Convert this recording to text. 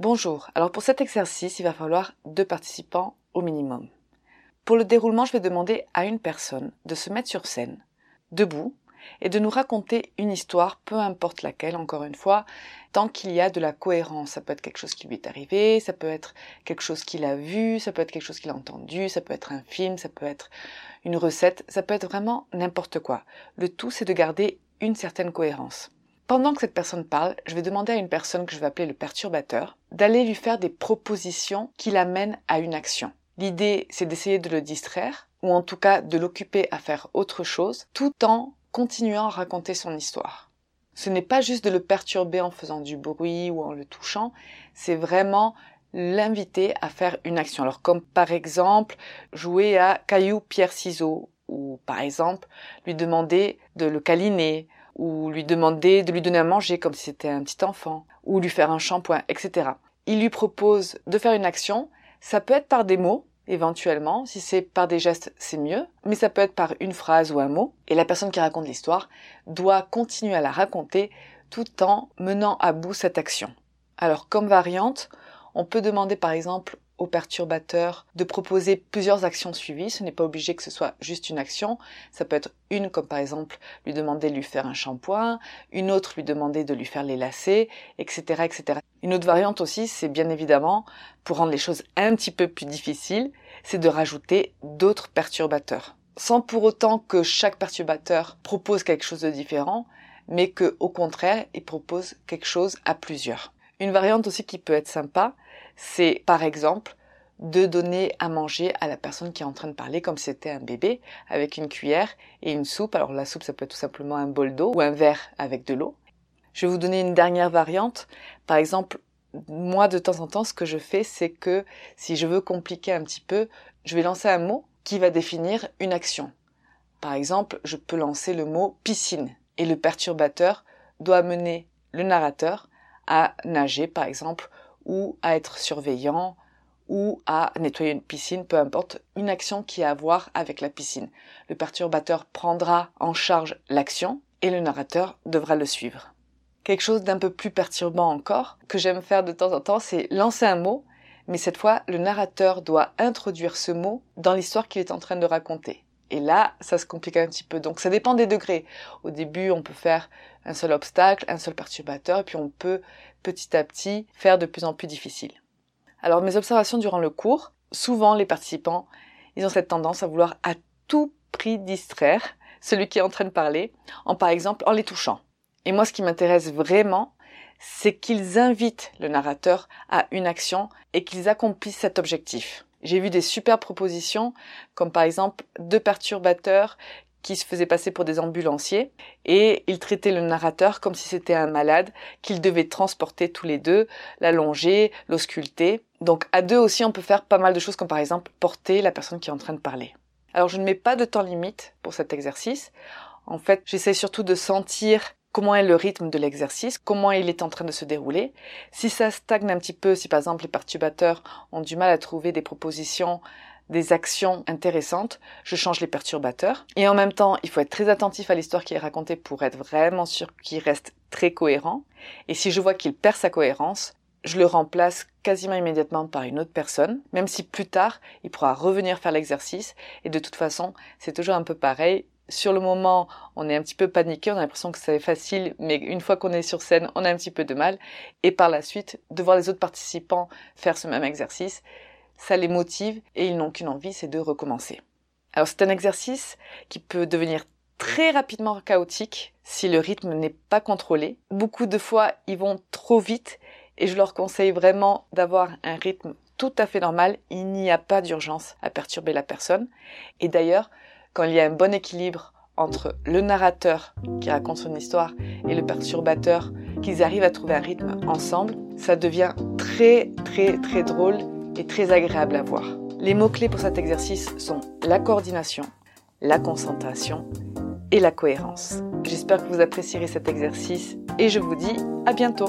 Bonjour, alors pour cet exercice, il va falloir deux participants au minimum. Pour le déroulement, je vais demander à une personne de se mettre sur scène, debout, et de nous raconter une histoire, peu importe laquelle, encore une fois, tant qu'il y a de la cohérence. Ça peut être quelque chose qui lui est arrivé, ça peut être quelque chose qu'il a vu, ça peut être quelque chose qu'il a entendu, ça peut être un film, ça peut être une recette, ça peut être vraiment n'importe quoi. Le tout, c'est de garder une certaine cohérence. Pendant que cette personne parle, je vais demander à une personne que je vais appeler le perturbateur d'aller lui faire des propositions qui l'amènent à une action. L'idée, c'est d'essayer de le distraire, ou en tout cas de l'occuper à faire autre chose, tout en continuant à raconter son histoire. Ce n'est pas juste de le perturber en faisant du bruit ou en le touchant, c'est vraiment l'inviter à faire une action. Alors comme par exemple jouer à caillou pierre ciseaux ou par exemple lui demander de le câliner ou lui demander de lui donner à manger comme si c'était un petit enfant ou lui faire un shampoing, etc. Il lui propose de faire une action, ça peut être par des mots, éventuellement, si c'est par des gestes, c'est mieux, mais ça peut être par une phrase ou un mot, et la personne qui raconte l'histoire doit continuer à la raconter tout en menant à bout cette action. Alors comme variante, on peut demander par exemple au perturbateur de proposer plusieurs actions suivies. Ce n'est pas obligé que ce soit juste une action. Ça peut être une, comme par exemple lui demander de lui faire un shampoing, une autre lui demander de lui faire les lacets, etc., etc. Une autre variante aussi, c'est bien évidemment, pour rendre les choses un petit peu plus difficiles, c'est de rajouter d'autres perturbateurs. Sans pour autant que chaque perturbateur propose quelque chose de différent, mais que, au contraire, il propose quelque chose à plusieurs. Une variante aussi qui peut être sympa, c'est par exemple de donner à manger à la personne qui est en train de parler comme c'était un bébé avec une cuillère et une soupe. Alors la soupe ça peut être tout simplement un bol d'eau ou un verre avec de l'eau. Je vais vous donner une dernière variante. Par exemple, moi de temps en temps ce que je fais c'est que si je veux compliquer un petit peu, je vais lancer un mot qui va définir une action. Par exemple, je peux lancer le mot piscine et le perturbateur doit mener le narrateur à nager par exemple ou à être surveillant ou à nettoyer une piscine, peu importe, une action qui a à voir avec la piscine. Le perturbateur prendra en charge l'action et le narrateur devra le suivre. Quelque chose d'un peu plus perturbant encore, que j'aime faire de temps en temps, c'est lancer un mot, mais cette fois, le narrateur doit introduire ce mot dans l'histoire qu'il est en train de raconter. Et là, ça se complique un petit peu. Donc ça dépend des degrés. Au début, on peut faire un seul obstacle, un seul perturbateur, et puis on peut petit à petit faire de plus en plus difficile. Alors mes observations durant le cours, souvent les participants, ils ont cette tendance à vouloir à tout prix distraire celui qui est en train de parler, en par exemple en les touchant. Et moi ce qui m'intéresse vraiment, c'est qu'ils invitent le narrateur à une action et qu'ils accomplissent cet objectif. J'ai vu des super propositions, comme par exemple deux perturbateurs qui se faisaient passer pour des ambulanciers et ils traitaient le narrateur comme si c'était un malade qu'ils devaient transporter tous les deux, l'allonger, l'ausculter. Donc à deux aussi on peut faire pas mal de choses comme par exemple porter la personne qui est en train de parler. Alors je ne mets pas de temps limite pour cet exercice. En fait, j'essaie surtout de sentir comment est le rythme de l'exercice, comment il est en train de se dérouler? Si ça stagne un petit peu, si par exemple les perturbateurs ont du mal à trouver des propositions des actions intéressantes, je change les perturbateurs. Et en même temps, il faut être très attentif à l'histoire qui est racontée pour être vraiment sûr qu'il reste très cohérent. Et si je vois qu'il perd sa cohérence, je le remplace quasiment immédiatement par une autre personne, même si plus tard, il pourra revenir faire l'exercice. Et de toute façon, c'est toujours un peu pareil. Sur le moment, on est un petit peu paniqué, on a l'impression que c'est facile, mais une fois qu'on est sur scène, on a un petit peu de mal. Et par la suite, de voir les autres participants faire ce même exercice, ça les motive et ils n'ont qu'une envie, c'est de recommencer. Alors c'est un exercice qui peut devenir très rapidement chaotique si le rythme n'est pas contrôlé. Beaucoup de fois, ils vont trop vite et je leur conseille vraiment d'avoir un rythme tout à fait normal. Il n'y a pas d'urgence à perturber la personne. Et d'ailleurs, quand il y a un bon équilibre entre le narrateur qui raconte son histoire et le perturbateur, qu'ils arrivent à trouver un rythme ensemble, ça devient très très très drôle et très agréable à voir. Les mots-clés pour cet exercice sont la coordination, la concentration et la cohérence. J'espère que vous apprécierez cet exercice et je vous dis à bientôt.